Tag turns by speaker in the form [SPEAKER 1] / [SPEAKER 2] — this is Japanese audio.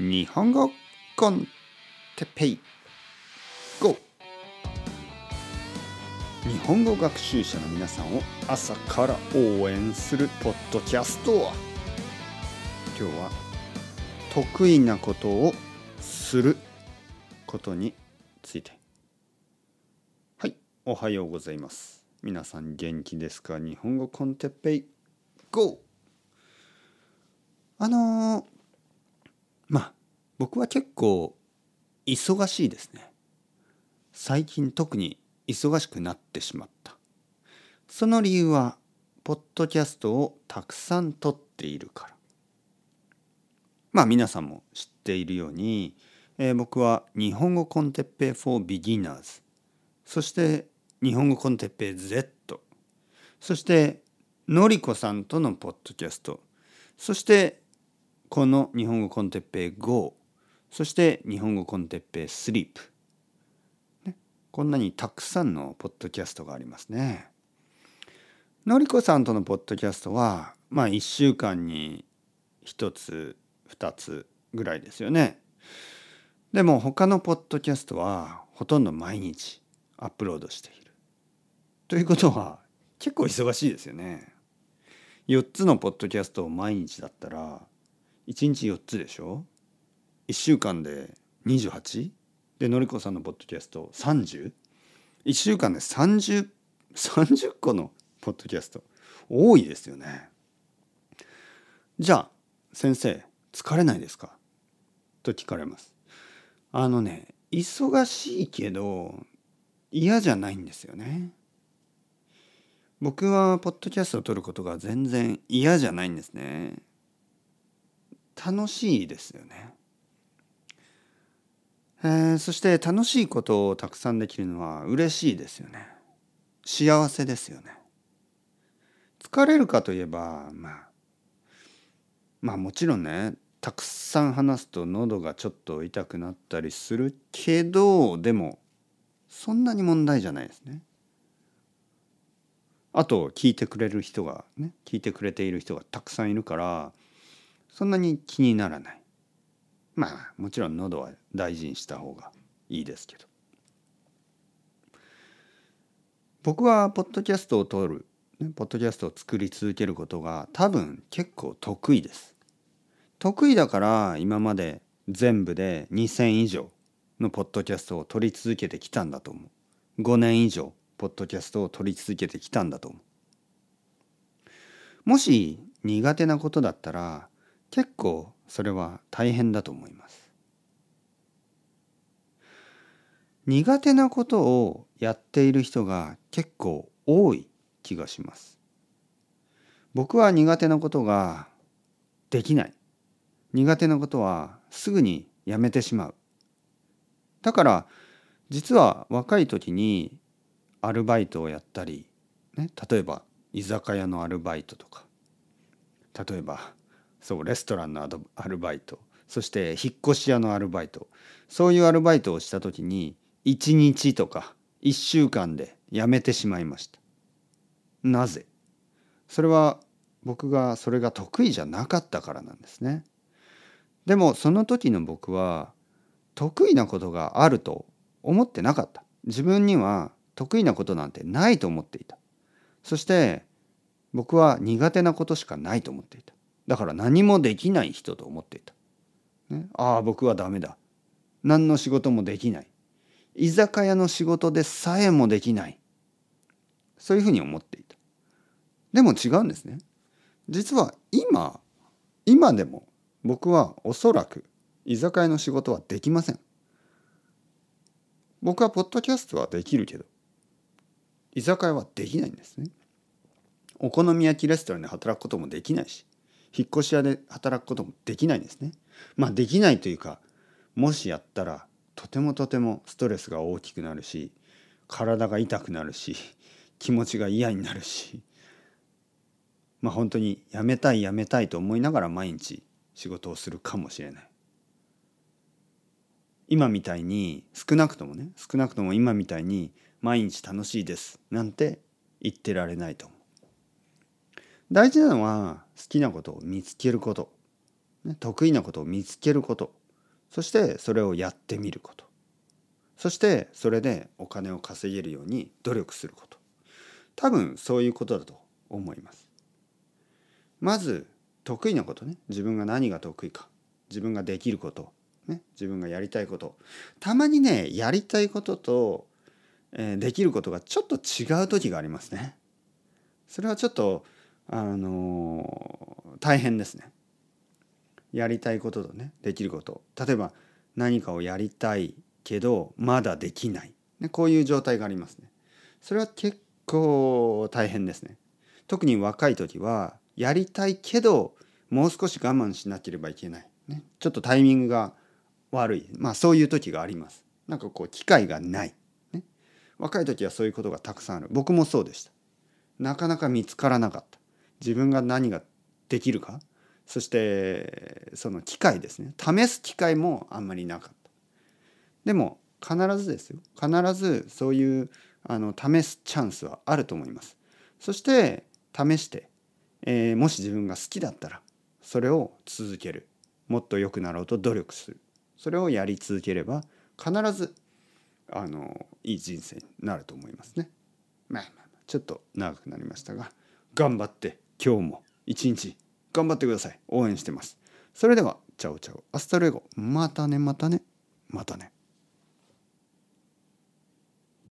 [SPEAKER 1] 日本語コンテペイ。GO! 日本語学習者の皆さんを朝から応援するポッドキャスト今日は得意なことをすることについて。はい。おはようございます。皆さん元気ですか？日本語コンテッペイ。GO! あのー、まあ僕は結構忙しいですね。最近特に忙しくなってしまった。その理由はポッドキャストをたくさん撮っているから。まあ皆さんも知っているように、えー、僕は日本語コンテッペイ for beginners そして日本語コンテッペイ Z そしてのりこさんとのポッドキャスト。そしてこの日本語コンテッペイ GO そして日本語コンテッペイ SLEEP、ね、こんなにたくさんのポッドキャストがありますね。のりこさんとのポッドキャストはまあ1週間に1つ2つぐらいですよね。でも他のポッドキャストはほとんど毎日アップロードしている。ということは結構忙しいですよね。4つのポッドキャストを毎日だったら1日4つでしょ？1週間で 28? でのりこさんのポッドキャスト 30?1 週間で 30, 30個のポッドキャスト多いですよね。じゃあ先生疲れないですか？と聞かれます。あのね忙しいけど嫌じゃないんですよね。僕はポッドキャストを撮ることが全然嫌じゃないんですね。楽しいですよね。えー、そして楽しいことをたくさんできるのは嬉しいですよね。幸せですよね。疲れるかといえばまあまあもちろんねたくさん話すと喉がちょっと痛くなったりするけどでもそんなに問題じゃないですね。あと聞いてくれる人がね聞いてくれている人がたくさんいるからそんなに気にならないまあもちろん喉は大事にした方がいいですけど。僕はポッドキャストを撮るポッドキャストを作り続けることが多分結構得意です。得意だから今まで全部で2,000以上のポッドキャストを撮り続けてきたんだと思う。5年以上ポッドキャストを撮り続けてきたんだと思う。もし苦手なことだったら結構それは大変だと思います。苦手なことをやっている人が結構多い気がします。僕は苦手なことができない。苦手なことはすぐにやめてしまう。だから実は若い時にアルバイトをやったり、ね、例えば居酒屋のアルバイトとか例えばそうレストランのアルバイト。そして引っ越し屋のアルバイト。そういうアルバイトをした時に1日とか1週間で辞めてしまいました。なぜ？それは僕がそれが得意じゃなかったからなんですね。でもその時の僕は得意なことがあると思ってなかった。自分には得意なことなんてないと思っていた。そして僕は苦手なことしかないと思っていた。だから何もできない人と思っていた。ね、ああ僕はダメだ。何の仕事もできない。居酒屋の仕事でさえもできない。そういうふうに思っていた。でも違うんですね。実は今、今でも僕はおそらく居酒屋の仕事はできません。僕はポッドキャストはできるけど、居酒屋はできないんですね。お好み焼きレストランで働くこともできないし、引っ越し屋で働くこともできないんですね。まあできないというかもしやったらとてもとてもストレスが大きくなるし体が痛くなるし気持ちが嫌になるしまあ本当にやめたいやめたいと思いながら毎日仕事をするかもしれない。今みたいに少なくともね少なくとも今みたいに毎日楽しいですなんて言ってられないと思う。大事なのは好きなことを見つけること、得意なことを見つけること。そしてそれをやってみること。そしてそれでお金を稼げるように努力すること。多分そういうことだと思います。まず得意なことね。自分が何が得意か。自分ができること。ね自分がやりたいこと。たまにねやりたいことと、えー、できることがちょっと違う時がありますね。それはちょっとあの、大変ですね。やりたいこととねできること。例えば何かをやりたいけどまだできない、ね、こういう状態がありますね。それは結構大変ですね。特に若い時はやりたいけどもう少し我慢しなければいけない、ね、ちょっとタイミングが悪い。まあそういう時があります。なんかこう機会がない、ね、若い時はそういうことがたくさんある。僕もそうでした。なかなか見つからなかった。自分が何ができるかそしてその機会ですね。試す機会もあんまりなかった。でも必ずですよ。必ずそういうあの試すチャンスはあると思います。そして試して、えー、もし自分が好きだったらそれを続ける。もっと良くなろうと努力する。それをやり続ければ必ずあのいい人生になると思いますね。まあまあちょっと長くなりましたが頑張って今日も一日頑張ってください。応援してます。それでは Chao chao。 Hasta luego。またねまたね。またね。